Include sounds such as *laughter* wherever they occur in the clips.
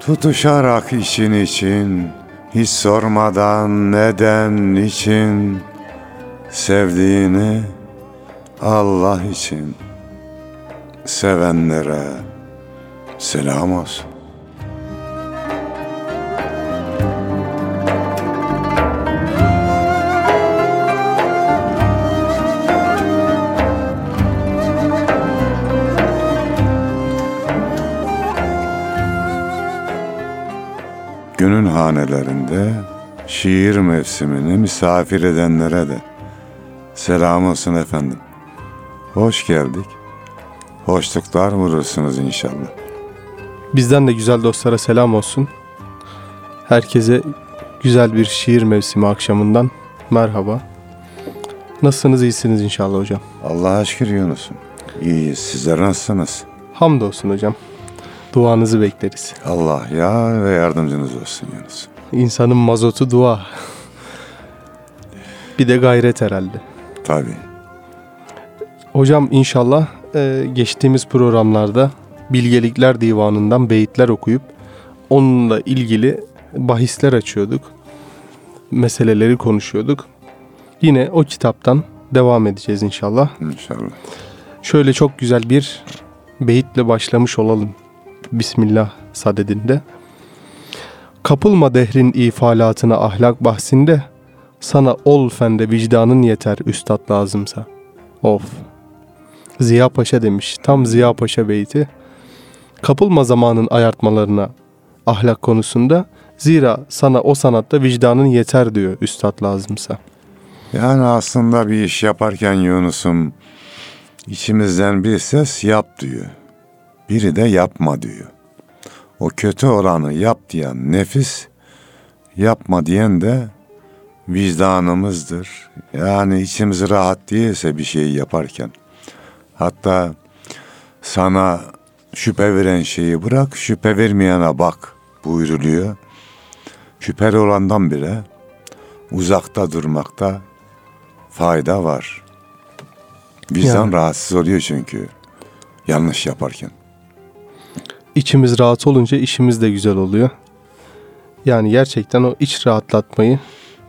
Tutuşarak için için, hiç sormadan neden için, sevdiğini Allah için, sevenlere selam olsun. Hanelerinde şiir mevsimini misafir edenlere de selam olsun efendim. Hoş geldik. Hoşluklar vurursunuz inşallah. Bizden de güzel dostlara selam olsun. Herkese güzel bir şiir mevsimi akşamından merhaba. Nasılsınız iyisiniz inşallah hocam. Allah'a şükür Yunus'um. İyiyiz. Sizler nasılsınız? Hamdolsun hocam. Duanızı bekleriz. Allah ya ve yardımcınız olsun Yunus. İnsanın mazotu dua. Bir de gayret herhalde. Tabii. Hocam inşallah e, geçtiğimiz programlarda Bilgelikler Divanı'ndan beyitler okuyup onunla ilgili bahisler açıyorduk. Meseleleri konuşuyorduk. Yine o kitaptan devam edeceğiz inşallah. İnşallah. Şöyle çok güzel bir beyitle başlamış olalım. Bismillah sadedinde. Kapılma dehrin ifalatına ahlak bahsinde, sana ol fende vicdanın yeter üstad lazımsa. Of. Ziya Paşa demiş. Tam Ziya Paşa beyti. Kapılma zamanın ayartmalarına ahlak konusunda. Zira sana o sanatta vicdanın yeter diyor üstad lazımsa. Yani aslında bir iş yaparken Yunus'um içimizden bir ses yap diyor. Biri de yapma diyor. O kötü olanı yap diyen nefis, yapma diyen de vicdanımızdır. Yani içimiz rahat değilse bir şeyi yaparken. Hatta sana şüphe veren şeyi bırak, şüphe vermeyene bak buyruluyor. Şüpheli olandan bile uzakta durmakta fayda var. Vicdan Yani. rahatsız oluyor çünkü yanlış yaparken. İçimiz rahat olunca işimiz de güzel oluyor. Yani gerçekten o iç rahatlatmayı,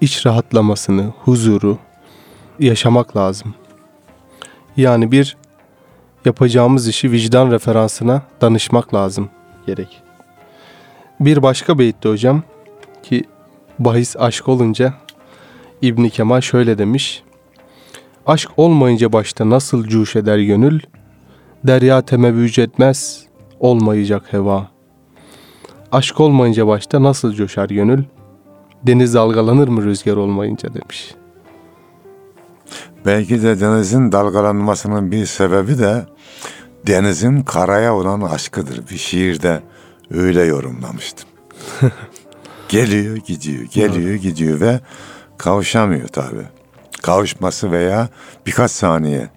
iç rahatlamasını, huzuru yaşamak lazım. Yani bir yapacağımız işi vicdan referansına danışmak lazım gerek. Bir başka beyitte hocam ki bahis aşk olunca İbni Kemal şöyle demiş. Aşk olmayınca başta nasıl cuş eder gönül, derya temevvüc etmez, olmayacak heva. Aşk olmayınca başta nasıl coşar gönül? Deniz dalgalanır mı rüzgar olmayınca demiş. Belki de denizin dalgalanmasının bir sebebi de denizin karaya olan aşkıdır. Bir şiirde öyle yorumlamıştım. *laughs* geliyor gidiyor, geliyor gidiyor ve kavuşamıyor tabi. Kavuşması veya birkaç saniye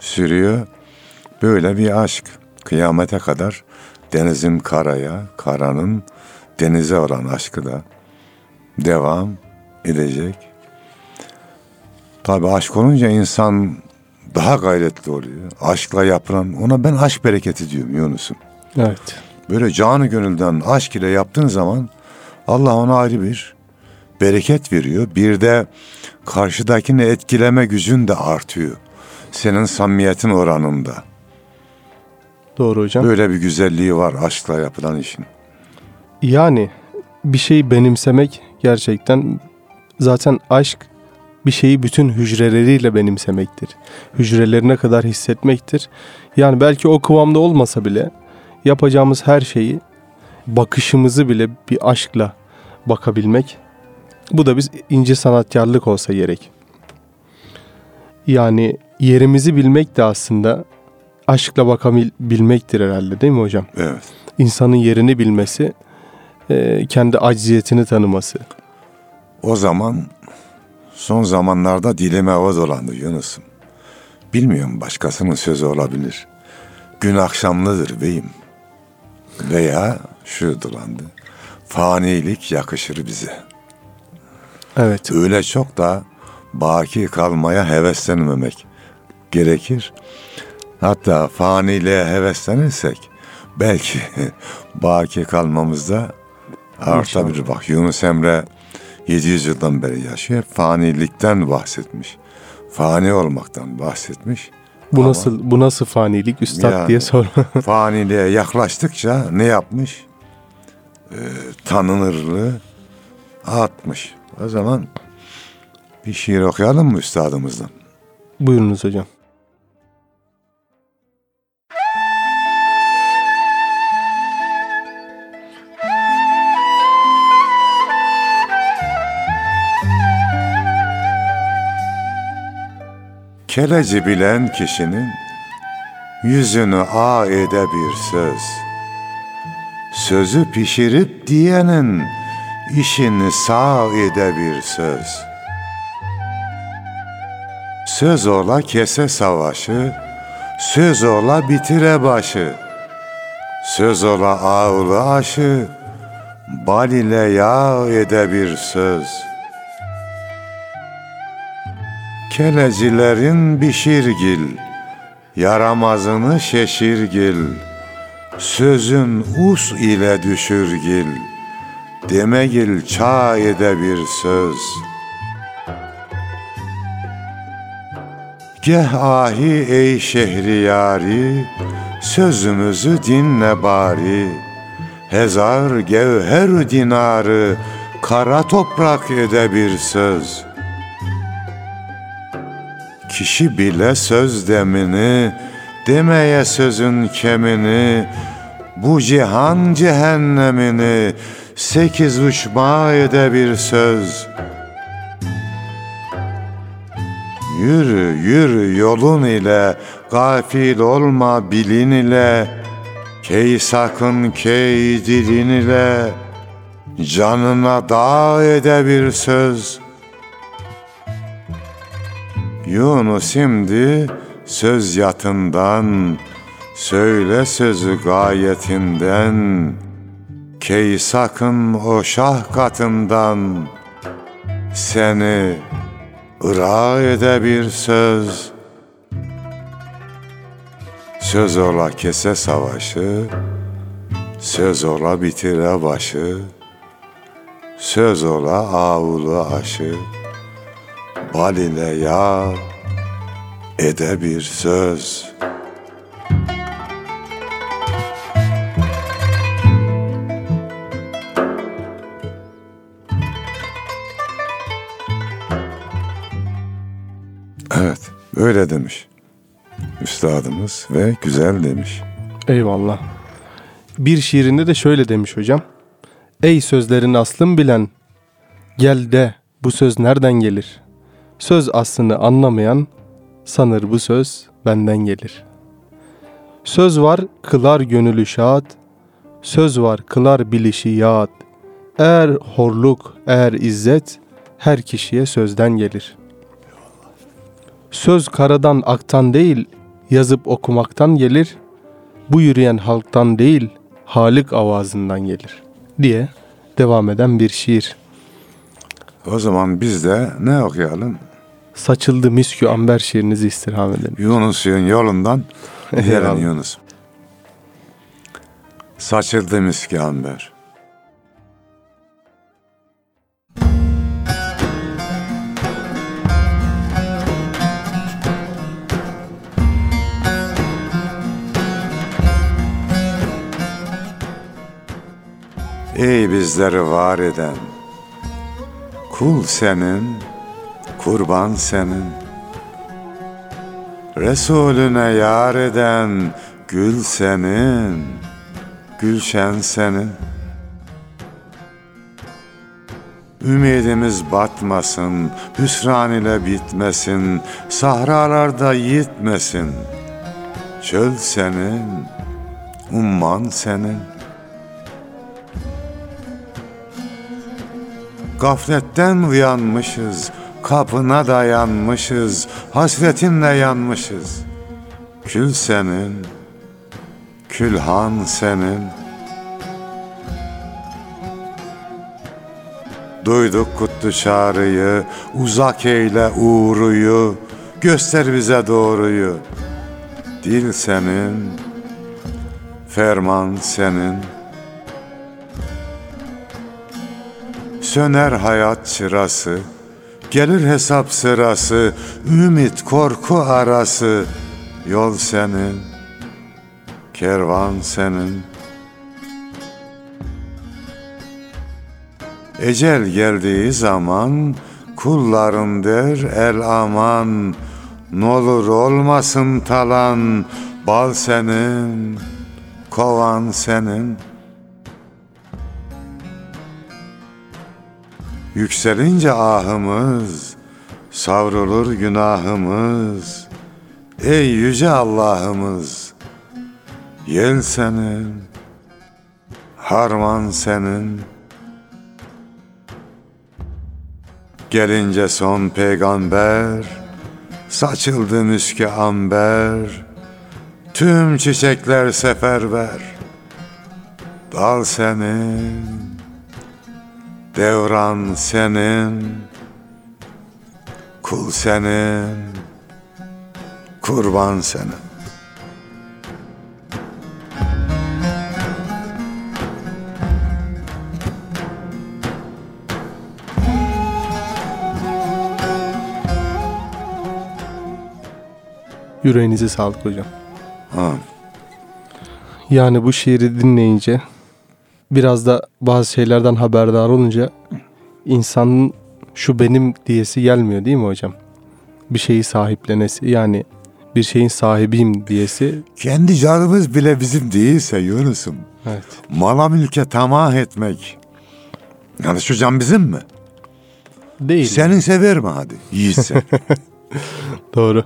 sürüyor. Böyle bir aşk kıyamete kadar denizin karaya, karanın denize olan aşkı da devam edecek. Tabi aşk olunca insan daha gayretli oluyor. Aşkla yapılan, ona ben aşk bereketi diyorum Yunus'um. Evet. Böyle canı gönülden aşk ile yaptığın zaman Allah ona ayrı bir bereket veriyor. Bir de karşıdakini etkileme gücün de artıyor. Senin samimiyetin oranında. Doğru hocam. Böyle bir güzelliği var aşkla yapılan işin. Yani bir şeyi benimsemek gerçekten zaten aşk bir şeyi bütün hücreleriyle benimsemektir. Hücrelerine kadar hissetmektir. Yani belki o kıvamda olmasa bile yapacağımız her şeyi bakışımızı bile bir aşkla bakabilmek. Bu da biz ince sanatkarlık olsa gerek. Yani yerimizi bilmek de aslında aşkla bakabilmektir herhalde değil mi hocam? Evet. İnsanın yerini bilmesi, e, kendi acziyetini tanıması. O zaman son zamanlarda dilime o dolandı Yunus'um. Bilmiyorum başkasının sözü olabilir. Gün akşamlıdır beyim. Veya şu dolandı. Fanilik yakışır bize. Evet. Öyle çok da baki kalmaya heveslenmemek gerekir. Hatta faniliğe heveslenirsek belki *laughs* baki kalmamızda artabilir. Bak Yunus Emre 700 yıldan beri yaşıyor. Fanilikten bahsetmiş. Fani olmaktan bahsetmiş. Bu Ama nasıl bu nasıl fanilik üstad Yani. diye sor. *laughs* faniliğe yaklaştıkça ne yapmış? Ee, tanınırlığı artmış. O zaman bir şiir okuyalım mı üstadımızdan? Buyurunuz hocam. Keleci bilen kişinin yüzünü a ede bir söz. Sözü pişirip diyenin işini sağ ede bir söz. Söz ola kese savaşı, söz ola bitire başı. Söz ola ağlı aşı, bal ile yağ ede bir söz.'' Kelecilerin bişirgil, yaramazını şeşirgil, sözün us ile düşürgil, demegil çağ ede bir söz. Geh ahi ey şehriyari, sözümüzü dinle bari, hezar gevher dinarı, kara toprak ede bir söz.'' Kişi bile söz demini, demeye sözün kemini, bu cihan cehennemini, sekiz uçma ede bir söz. Yürü, yürü yolun ile, gafil olma bilin ile, key sakın key dilin ile, canına dağ ede bir söz.'' Yunus şimdi söz yatından, söyle sözü gayetinden, Key sakın o şah katından, seni ıra ede bir söz. Söz ola kese savaşı, söz ola bitire başı, söz ola ağulu aşı, bal ile yağ ede bir söz. Evet, öyle demiş üstadımız ve güzel demiş. Eyvallah. Bir şiirinde de şöyle demiş hocam. Ey sözlerin aslın bilen, gel de bu söz nereden gelir? Söz aslını anlamayan sanır bu söz benden gelir. Söz var kılar gönülü şad, söz var kılar bilişi yad. Eğer horluk, eğer izzet her kişiye sözden gelir. Söz karadan aktan değil, yazıp okumaktan gelir. Bu yürüyen halktan değil, Halik avazından gelir diye devam eden bir şiir. O zaman biz de ne okuyalım? saçıldı miskü amber şiirinizi istirham edelim. Yunus'un yolundan *laughs* yarın Yunus. Saçıldı miskü amber. Ey bizleri var eden, kul senin, kurban senin Resulüne yar eden Gül senin, gülşen senin Ümidimiz batmasın, hüsran ile bitmesin, sahralarda yitmesin. Çöl senin, umman senin. Gafletten uyanmışız, kapına dayanmışız, hasretinle yanmışız. Kül senin, külhan senin. Duyduk kutlu çağrıyı, uzak eyle uğruyu, göster bize doğruyu. Dil senin, ferman senin. Söner hayat çırası, gelir hesap sırası, ümit korku arası. Yol senin, kervan senin. Ecel geldiği zaman kullarım der el aman N'olur olmasın talan bal senin kovan senin Yükselince ahımız savrulur günahımız. Ey yüce Allah'ımız Yel senin harman senin. Gelince son peygamber Saçıldı müske amber. Tüm çiçekler seferber. Dal senin Devran senin Kul senin Kurban senin Yüreğinize sağlık hocam. ha. Yani bu şiiri dinleyince biraz da bazı şeylerden haberdar olunca insanın şu benim diyesi gelmiyor değil mi hocam? Bir şeyi sahiplenesi yani bir şeyin sahibiyim diyesi. Kendi canımız bile bizim değilse Yunus'um Evet. Mala mülke tamah etmek Yani şu can bizim mi? Değil. Senin sever mi hadi? Yiğitse. *laughs* Doğru.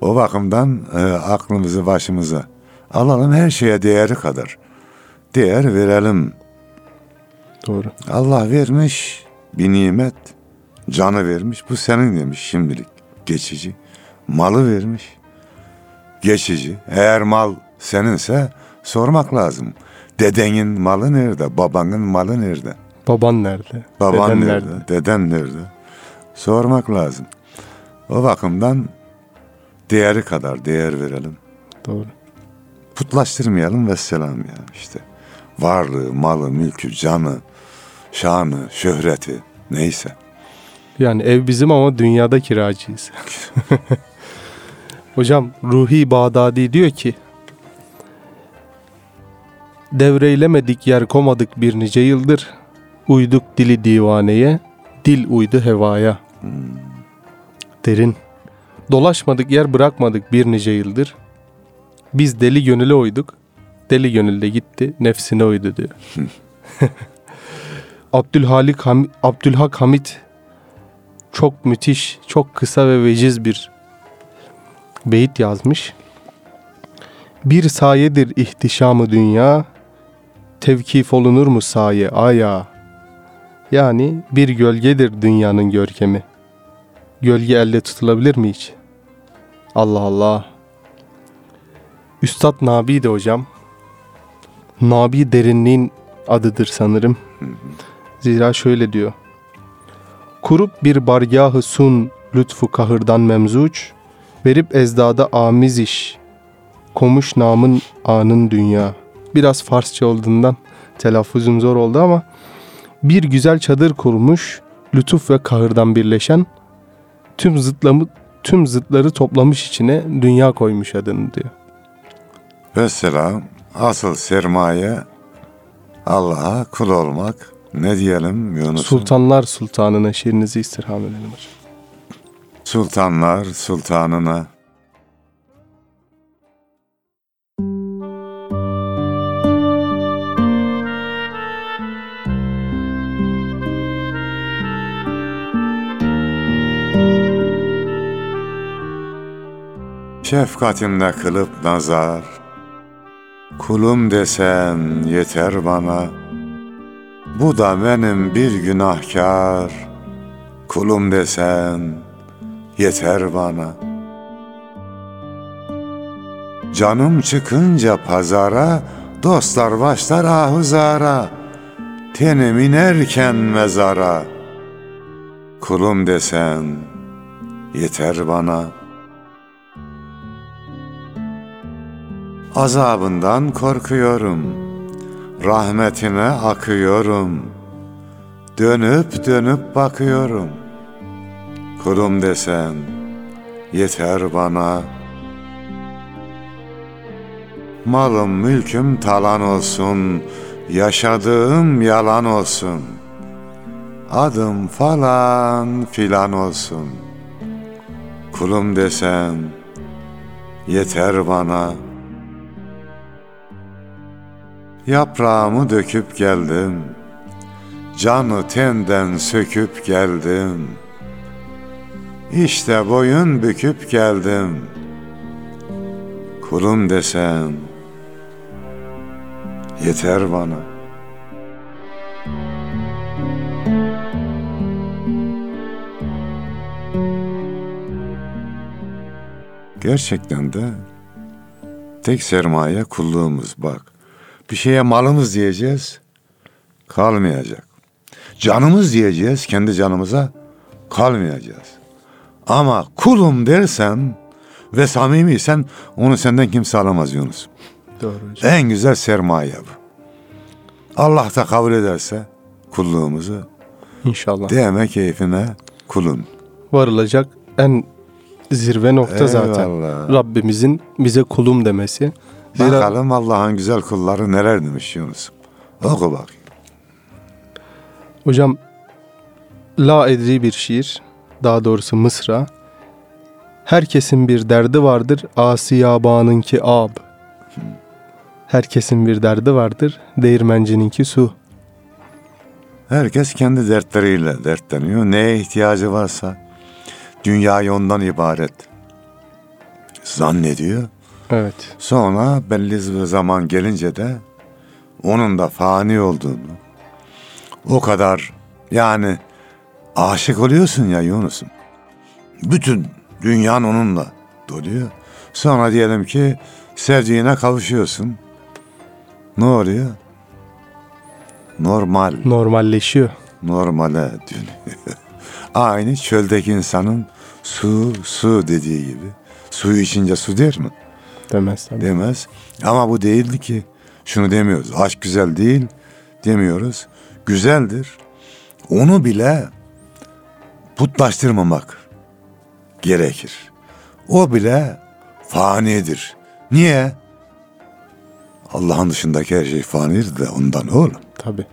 o bakımdan e, aklımızı başımıza alalım her şeye değeri kadar. Değer verelim. Doğru. Allah vermiş bir nimet. Canı vermiş. Bu senin demiş şimdilik. Geçici. Malı vermiş. Geçici. Eğer mal seninse sormak lazım. Dedenin malı nerede? Babanın malı nerede? Baban nerede? Baban Deden nerede? Deden nerede? Sormak lazım. O bakımdan değeri kadar değer verelim. Doğru. Putlaştırmayalım ve selam ya işte. Varlığı, malı, mülkü, canı, şanı, şöhreti neyse. Yani ev bizim ama dünyada kiracıyız. *laughs* Hocam Ruhi Bağdadi diyor ki Devreylemedik yer komadık bir nice yıldır. Uyduk dili divaneye Dil uydu hevaya. Derin. Dolaşmadık yer bırakmadık bir nice yıldır. Biz deli gönüle uyduk Deli gönülde gitti nefsine uydu diyor. *laughs* Abdülhalik Ham- Abdülhak Hamit çok müthiş, çok kısa ve veciz bir beyit yazmış. Bir sayedir ihtişamı dünya, tevkif olunur mu saye aya? Yani bir gölgedir dünyanın görkemi. Gölge elde tutulabilir mi hiç? Allah Allah. Üstad Nabi de hocam. Nabi derinliğin adıdır sanırım. Zira şöyle diyor. Kurup bir bargahı sun lütfu kahırdan memzuç, verip ezdada amiz iş, komuş namın anın dünya. Biraz Farsça olduğundan telaffuzum zor oldu ama bir güzel çadır kurmuş, lütuf ve kahırdan birleşen, tüm zıtlamı tüm zıtları toplamış içine dünya koymuş adını diyor. Mesela asıl sermaye Allah'a kul olmak ne diyelim Yunus? Sultanlar Sultanına şiirinizi istirham edelim hocam. Sultanlar sultanına. Şefkatimle kılıp nazar, Kulum desen yeter bana, Bu da benim bir günahkar, Kulum desen yeter bana. Canım çıkınca pazara, dostlar başlar ahuzara, tenim inerken mezara. Kulum desen yeter bana. Azabından korkuyorum, rahmetine akıyorum. Dönüp dönüp bakıyorum. Kulum desen yeter bana. Malım mülküm talan olsun, yaşadığım yalan olsun. Adım falan filan olsun. Kulum desen yeter bana. Yaprağımı döküp geldim. Canı tenden söküp geldim. İşte boyun büküp geldim. Kulum desen yeter bana. Gerçekten de tek sermaye kulluğumuz bak. Bir şeye malımız diyeceğiz, kalmayacak. Canımız diyeceğiz, kendi canımıza kalmayacağız. Ama kulum dersen ve samimiysen onu senden kimse alamaz Yunus. Doğru hocam. En güzel sermaye bu. Allah da kabul ederse kulluğumuzu İnşallah. deme keyfine kulun. Varılacak en zirve nokta zaten. Eyvallah. Rabbimizin bize kulum demesi. Bakalım Allah'ın güzel kulları neler demiş Yunus. Oku bak. hocam la edri bir şiir, daha doğrusu mısra. Herkesin bir derdi vardır, asiyabanınki ab. Herkesin bir derdi vardır, değirmencininki su. Herkes kendi dertleriyle dertleniyor. Neye ihtiyacı varsa dünya ondan ibaret zannediyor. Evet, Sonra belli bir zaman gelince de onun da fani olduğunu o kadar yani aşık oluyorsun ya Yunus'um. Bütün dünyan onunla doluyor. Sonra diyelim ki sevdiğine kavuşuyorsun. Ne oluyor? Normal, normalleşiyor. normale dönüyor. *laughs* Aynı çöldeki insanın su, su dediği gibi. Suyu içince su der mi? Demez tabii. demez. Ama bu değildi ki. Şunu demiyoruz. Aşk güzel değil demiyoruz. Güzeldir. Onu bile putlaştırmamak gerekir. O bile fanidir. Niye? Allah'ın dışındaki her şey fanidir de ondan oğlum. Tabii.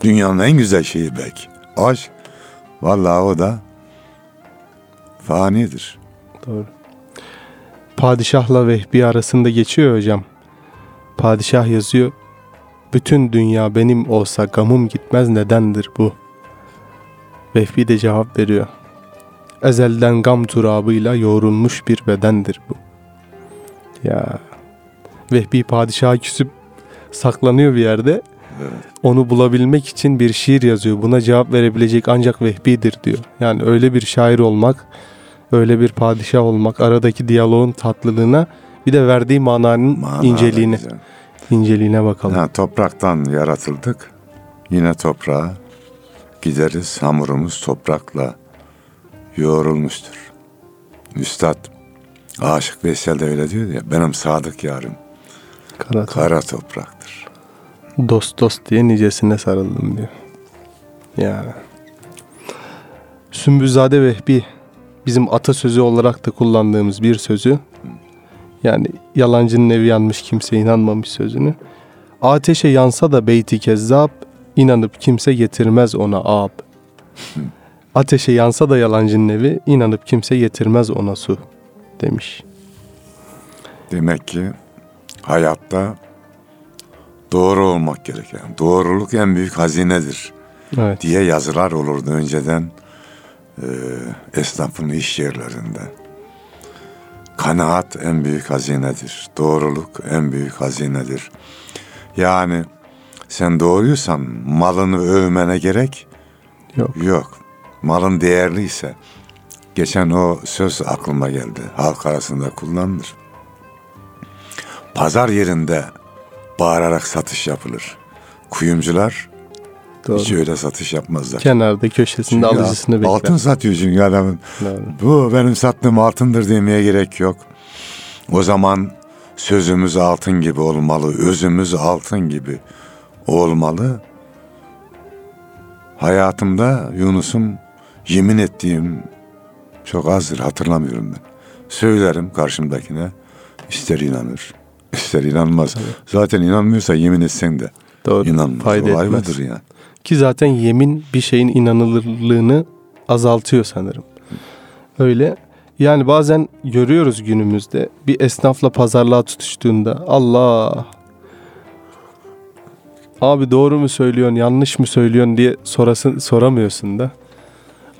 Dünyanın en güzel şeyi belki. Aşk. Vallahi o da fanidir. Doğru. Padişahla Vehbi arasında geçiyor hocam. Padişah yazıyor. Bütün dünya benim olsa gamım gitmez nedendir bu? Vehbi de cevap veriyor. Ezelden gam turabıyla yoğrulmuş bir bedendir bu. Ya Vehbi padişaha küsüp saklanıyor bir yerde. Evet. Onu bulabilmek için bir şiir yazıyor. Buna cevap verebilecek ancak Vehbi'dir diyor. Yani öyle bir şair olmak, öyle bir padişah olmak, aradaki diyaloğun tatlılığına bir de verdiği mananın Mana inceliğine, güzel. inceliğine bakalım. Ha, topraktan yaratıldık. Yine toprağa gideriz. Hamurumuz toprakla yoğrulmuştur. Üstad Aşık Veysel de öyle diyor ya. Benim sadık yarım Kara kara topraktır. dost dost diye nicesine sarıldım diyor. Ya. Sümbüzade Vehbi bizim atasözü olarak da kullandığımız bir sözü. Yani yalancının evi yanmış kimse inanmamış sözünü. Ateşe yansa da beyti kezzap, inanıp kimse getirmez ona ab. *laughs* Ateşe yansa da yalancının evi, inanıp kimse getirmez ona su demiş. Demek ki hayatta doğru olmak gereken. Doğruluk en büyük hazinedir Evet. diye yazılar olurdu önceden e, esnafın iş yerlerinde. Kanaat en büyük hazinedir. Doğruluk en büyük hazinedir. Yani sen doğruysan malını övmene gerek Yok. Yok. Malın değerliyse geçen o söz aklıma geldi. Halk arasında kullanılır. Pazar yerinde bağırarak satış yapılır. Kuyumcular Doğru. hiç öyle satış yapmazlar. Kenarda köşesinde Çünkü alıcısını bekler. Altın satıyor çünkü adamın. Doğru. Bu benim sattığım altındır demeye gerek yok. O zaman sözümüz altın gibi olmalı, özümüz altın gibi olmalı. Hayatımda Yunus'um yemin ettiğim çok azdır hatırlamıyorum ben. Söylerim karşımdakine ister inanır ister inanmaz. Zaten inanmıyorsa yemin etsen de Doğru. inanmaz. Fayda Olay etmez. yani. Ki zaten yemin bir şeyin inanılırlığını azaltıyor sanırım. Öyle. Yani bazen görüyoruz günümüzde bir esnafla pazarlığa tutuştuğunda Allah abi doğru mu söylüyorsun yanlış mı söylüyorsun diye sorasın, soramıyorsun da.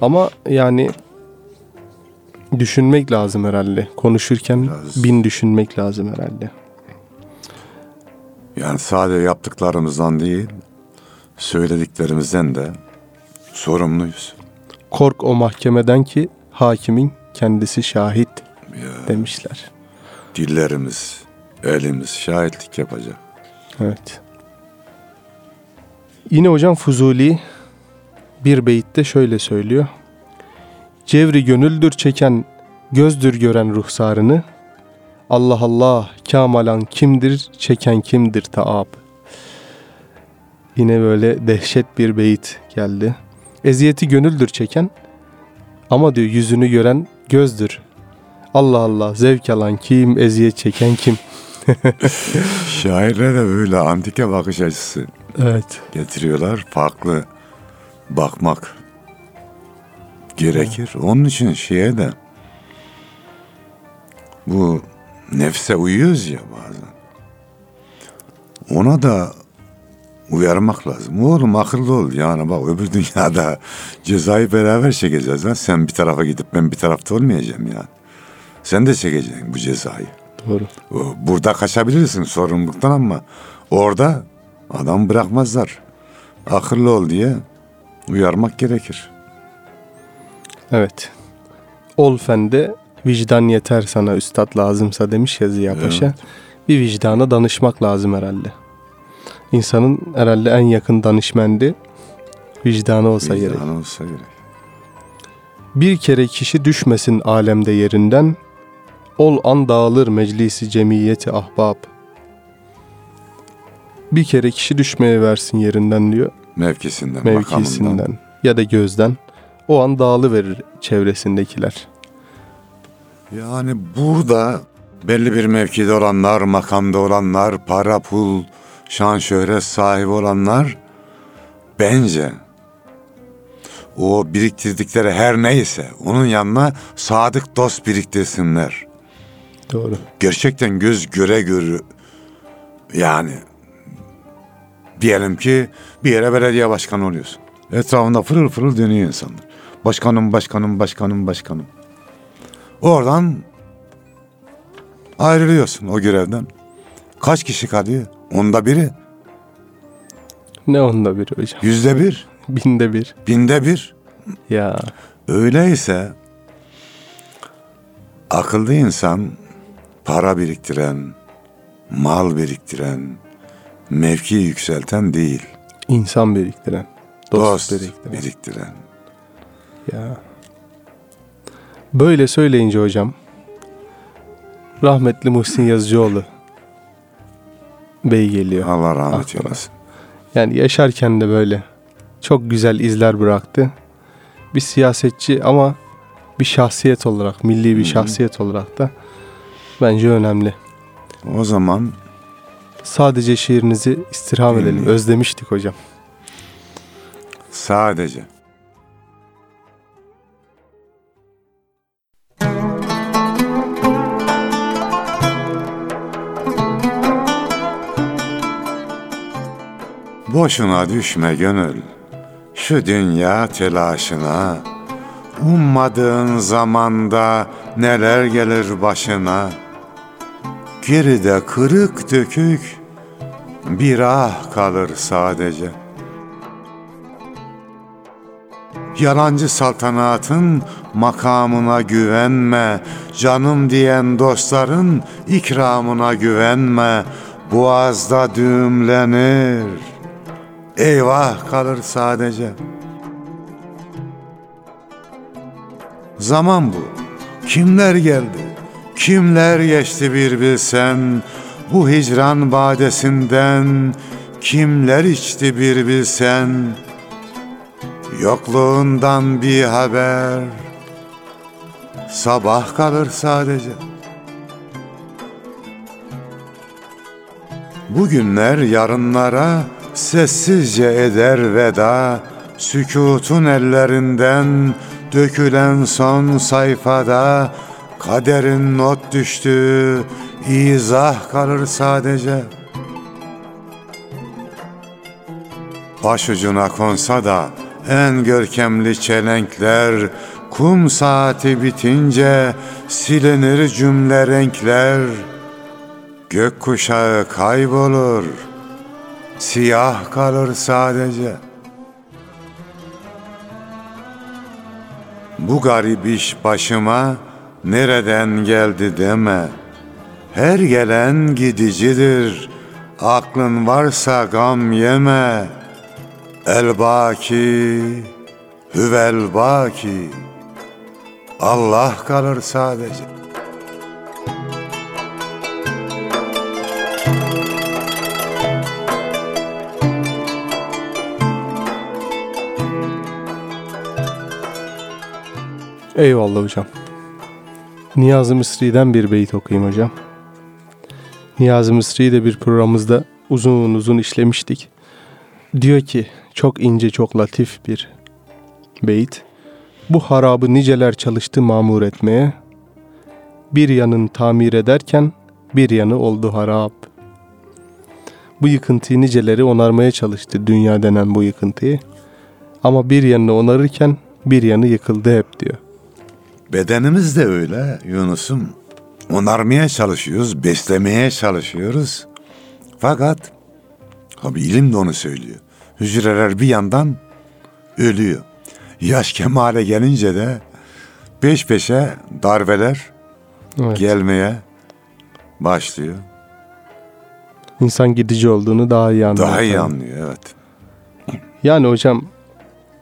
Ama yani düşünmek lazım herhalde. Konuşurken Biraz. bin düşünmek lazım herhalde. Yani sadece yaptıklarımızdan değil, söylediklerimizden de sorumluyuz. Kork o mahkemeden ki hakimin kendisi şahit Ya, demişler. dillerimiz, elimiz şahitlik yapacak. Evet. Yine hocam Fuzuli bir beyitte şöyle söylüyor. Cevri gönüldür çeken, gözdür gören ruhsarını. Allah Allah, kamalan kimdir, çeken kimdir taab. Yine böyle dehşet bir beyit geldi. Eziyeti gönüldür çeken ama diyor yüzünü gören gözdür. Allah Allah, zevk alan kim, eziyet çeken kim? *laughs* Şairler de böyle antike bakış açısı Evet. getiriyorlar. Farklı bakmak gerekir. Onun için şeye de bu nefse uyuyoruz ya bazen. Ona da uyarmak lazım. Oğlum akıllı ol yani bak öbür dünyada cezayı beraber çekeceğiz. Lan. Sen bir tarafa gidip ben bir tarafta olmayacağım yani. Sen de çekeceksin bu cezayı. Doğru. Burada kaçabilirsin sorumluluktan ama orada adam bırakmazlar. Akıllı ol diye uyarmak gerekir. Evet. Ol fende vicdan yeter sana üstad lazımsa demiş ya Ziya Paşa. Evet. Bir vicdana danışmak lazım herhalde. İnsanın herhalde en yakın danışmendi vicdanı olsa gerek. Vicdanı olsa gerek. Bir kere kişi düşmesin alemde yerinden. Ol an dağılır meclisi cemiyeti ahbab. Bir kere kişi düşmeye versin yerinden diyor. Mevkisinden, makamından. Mevkisinden ya da gözden. O an dağılıverir çevresindekiler. Yani burada belli bir mevkide olanlar, makamda olanlar, para, pul, şan, şöhret sahibi olanlar bence o biriktirdikleri her neyse onun yanına sadık dost biriktirsinler. Doğru. gerçekten göz göre göre yani diyelim ki bir yere belediye başkanı oluyorsun. Etrafında fırıl fırıl dönüyor insanlar. Başkanım, başkanım, başkanım, başkanım. Oradan ayrılıyorsun o görevden. Kaç kişi kalıyor? Onda biri, Ne onda bir hocam. yüzde bir, *laughs* Binde bir. binde bir. Ya Öyleyse akıllı insan para biriktiren, mal biriktiren, mevki yükselten değil. insan biriktiren. Dost, Dost, biriktiren. biriktiren. Ya. Böyle söyleyince hocam rahmetli Muhsin Yazıcıoğlu Bey geliyor. Allah rahmet Aklıma. eylesin. Yani yaşarken de böyle çok güzel izler bıraktı. Bir siyasetçi ama bir şahsiyet olarak, milli bir Hı. şahsiyet olarak da bence önemli. O zaman sadece şiirinizi istirham edelim. Özlemiştik hocam. Sadece. Boşuna düşme gönül, şu dünya telaşına. Ummadığın zamanda neler gelir başına. Geride kırık dökük bir ah kalır sadece. Yalancı saltanatın makamına güvenme, canım diyen dostların ikramına güvenme, boğazda düğümlenir, eyvah kalır sadece. Zaman bu, kimler geldi, kimler geçti bir bilsen, bu hicran badesinden kimler içti bir bilsen, Yokluğundan bir haber. Sabah kalır sadece. Bugünler yarınlara Sessizce eder veda Sükutun ellerinden Dökülen son sayfada Kaderin not düştüğü izah kalır sadece. Başucuna konsa da en görkemli çelenkler Kum saati bitince silinir cümle renkler. Gök kuşağı kaybolur Siyah kalır sadece Bu garip iş başıma nereden geldi deme Her gelen gidicidir Aklın varsa gam yeme El baki, hüvel baki. Allah kalır sadece. Eyvallah hocam. Niyazi Mısri'den bir beyit okuyayım hocam. Niyazi Mısri'yi de bir programımızda uzun uzun işlemiştik. Diyor ki çok ince çok latif bir beyit. Bu harabı niceler çalıştı mamur etmeye. Bir yanın tamir ederken bir yanı oldu harap. Bu yıkıntıyı niceleri onarmaya çalıştı dünya denen bu yıkıntıyı. Ama bir yanını onarırken bir yanı yıkıldı hep diyor. Bedenimiz de öyle Yunus'um. Onarmaya çalışıyoruz, beslemeye çalışıyoruz. Fakat tabi ilim de onu söylüyor. Hücreler bir yandan ölüyor. Yaş kemale gelince de peş peşe darbeler Evet. gelmeye başlıyor. İnsan gidici olduğunu daha iyi anlıyor. Daha iyi anlıyor evet. Yani hocam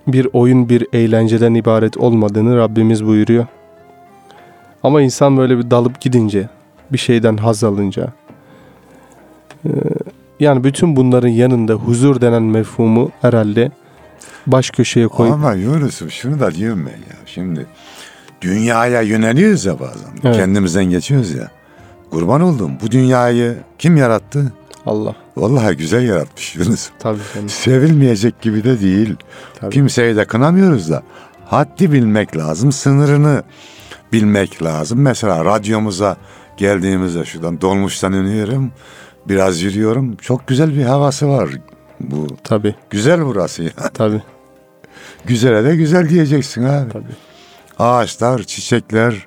bir oyun bir eğlenceden ibaret olmadığını Rabbimiz buyuruyor. Ama insan böyle bir dalıp gidince, bir şeyden haz alınca, e, yani bütün bunların yanında huzur denen mefhumu herhalde baş köşeye koyup Ama Yunus'um şunu da diyorum ben ya. Şimdi dünyaya yöneliyoruz ya bazen. Evet. Kendimizden geçiyoruz ya. Kurban oldum. Bu dünyayı kim yarattı? Allah Vallahi güzel yaratmış Yunus. tabii canım, Sevilmeyecek gibi de değil. tabii. Kimseyi de kınamıyoruz da. Haddi bilmek lazım. Sınırını bilmek lazım. Mesela radyomuza geldiğimizde şuradan dolmuştan iniyorum. Biraz yürüyorum. Çok güzel bir havası var. Bu Tabii, güzel burası ya. *laughs* tabii, Güzele de güzel diyeceksin abi. tabii. Ağaçlar, çiçekler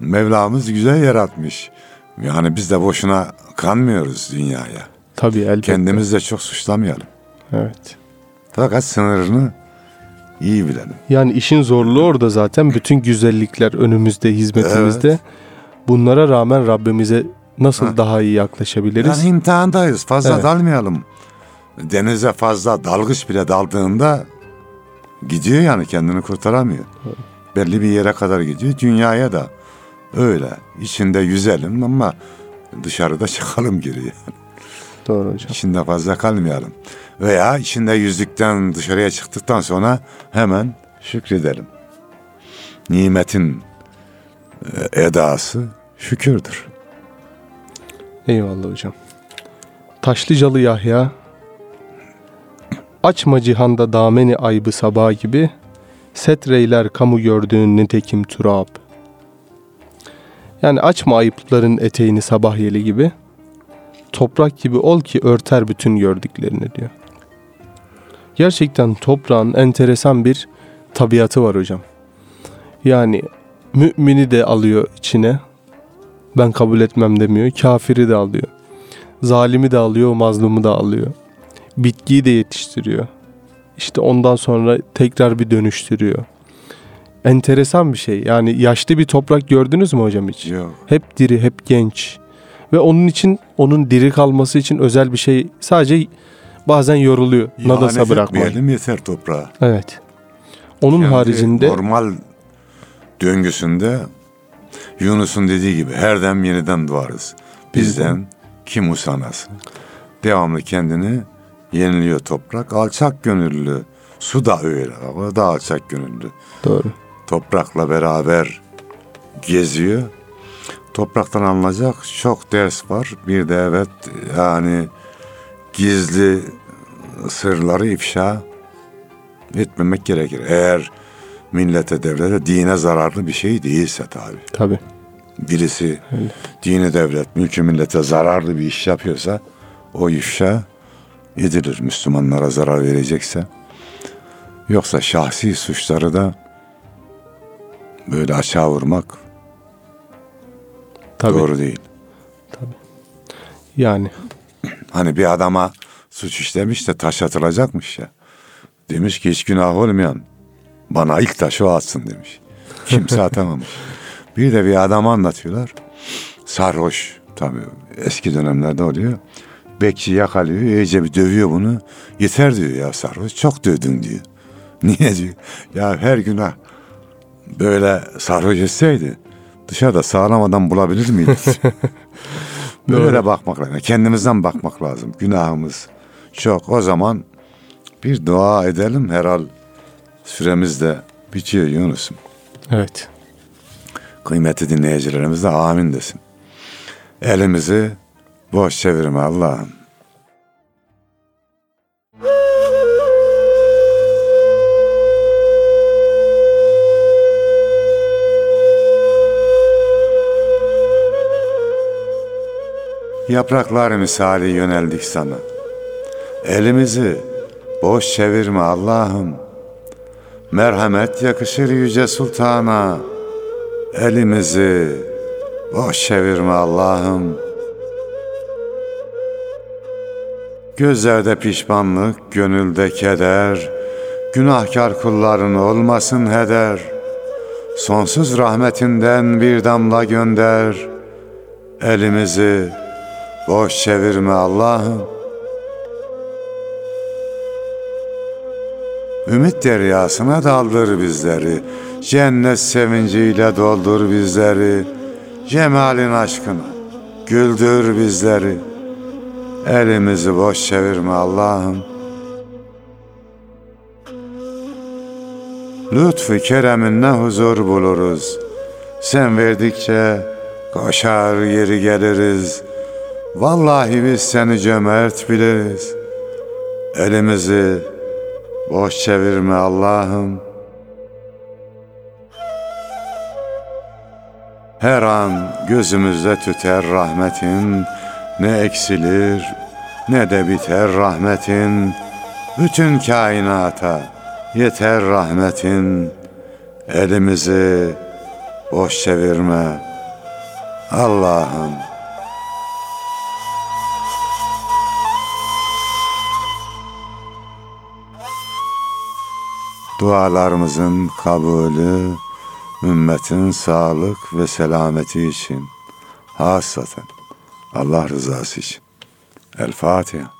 Mevlamız güzel yaratmış. Yani biz de boşuna kanmıyoruz dünyaya. Tabii elbette. Kendimizi de çok suçlamayalım. Evet. Fakat sınırını iyi bilelim. Yani işin zorluğu orada zaten bütün güzellikler önümüzde, hizmetimizde. Evet. Bunlara rağmen Rabbimize nasıl Ha. daha iyi yaklaşabiliriz? Yani imtihandayız. Fazla Evet. dalmayalım. Denize fazla dalgıç bile daldığında gidiyor yani kendini kurtaramıyor. Belli bir yere kadar gidiyor. Dünyaya da öyle. İçinde yüzelim ama dışarıda çıkalım geriye. Doğru hocam. İçinde fazla kalmayalım. Veya içinde yüzdükten dışarıya çıktıktan sonra hemen şükredelim. Nimetin e, edası şükürdür. Eyvallah hocam. Taşlıcalı Yahya Açma cihanda dameni aybı sabah gibi Setreyler kamu gördüğün nitekim turab Yani açma ayıpların eteğini sabah yeli gibi Toprak gibi ol ki örter bütün gördüklerini diyor. Gerçekten toprağın enteresan bir tabiatı var hocam. Yani mümini de alıyor içine. Ben kabul etmem demiyor. Kafiri de alıyor. Zalimi de alıyor, mazlumu da alıyor. Bitkiyi de yetiştiriyor. İşte ondan sonra tekrar bir dönüştürüyor. Enteresan bir şey. Yani yaşlı bir toprak gördünüz mü hocam hiç? Yok. Hep diri, hep genç. Ve onun için, onun diri kalması için özel bir şey sadece bazen yoruluyor. Nadasa İhanet bırakmak. etmeyelim yeter toprağa. Evet. Onun Kendi haricinde normal döngüsünde Yunus'un dediği gibi her dem yeniden doğarız. Bizden kim usanasın? Devamlı kendini yeniliyor toprak. Alçak gönüllü. Su da öyle. O da alçak gönüllü. doğru. Toprakla beraber geziyor. Topraktan alınacak çok ders var. Bir de evet yani gizli sırları ifşa etmemek gerekir. Eğer millete, devlete, dine zararlı bir şey değilse tabii. Tabii. Birisi dini devlet, mülkü millete zararlı bir iş yapıyorsa o ifşa edilir Müslümanlara zarar verecekse. Yoksa şahsi suçları da böyle aşağı vurmak Tabii. doğru değil. Yani Hani bir adama suç işlemiş de taş atılacakmış ya. Demiş ki hiç günah olmayan bana ilk taşı o atsın demiş. Kimse atamamış. *laughs* Bir de bir adamı anlatıyorlar. Sarhoş tabii eski dönemlerde oluyor. Bekçi yakalıyor iyice bir dövüyor bunu. Yeter diyor ya sarhoş çok dövdün diyor. *laughs* Niye diyor. Ya her günah böyle sarhoş etseydi dışarıda sağlam adam bulabilir miydik? *laughs* Böyle bakmak lazım. Kendimizden bakmak lazım. Günahımız çok. O zaman bir dua edelim. Herhal süremiz de bitiyor Yunus'um. evet. Kıymetli dinleyicilerimiz de amin desin. Elimizi boş çevirme Allah'ım. Yapraklar misali yöneldik sana. Elimizi boş çevirme Allah'ım. Merhamet yakışır yüce sultana. Elimizi boş çevirme Allah'ım. Gözlerde pişmanlık, gönülde keder, günahkar kulların olmasın heder. Sonsuz rahmetinden bir damla gönder. Elimizi boş çevirme Allah'ım. Ümit deryasına daldır bizleri. Cennet sevinciyle doldur bizleri. Cemalin aşkına güldür bizleri. Elimizi boş çevirme Allah'ım. Lütfu kereminle huzur buluruz. Sen verdikçe koşar geri geliriz. Vallahi biz seni cömert biliriz. Elimizi boş çevirme Allah'ım. Her an gözümüzde tüter rahmetin, ne eksilir ne de biter rahmetin. Bütün kainata yeter rahmetin. Elimizi boş çevirme Allah'ım. Dualarımızın kabulü, ümmetin sağlık ve selameti için, hasaten Allah rızası için. El Fatiha.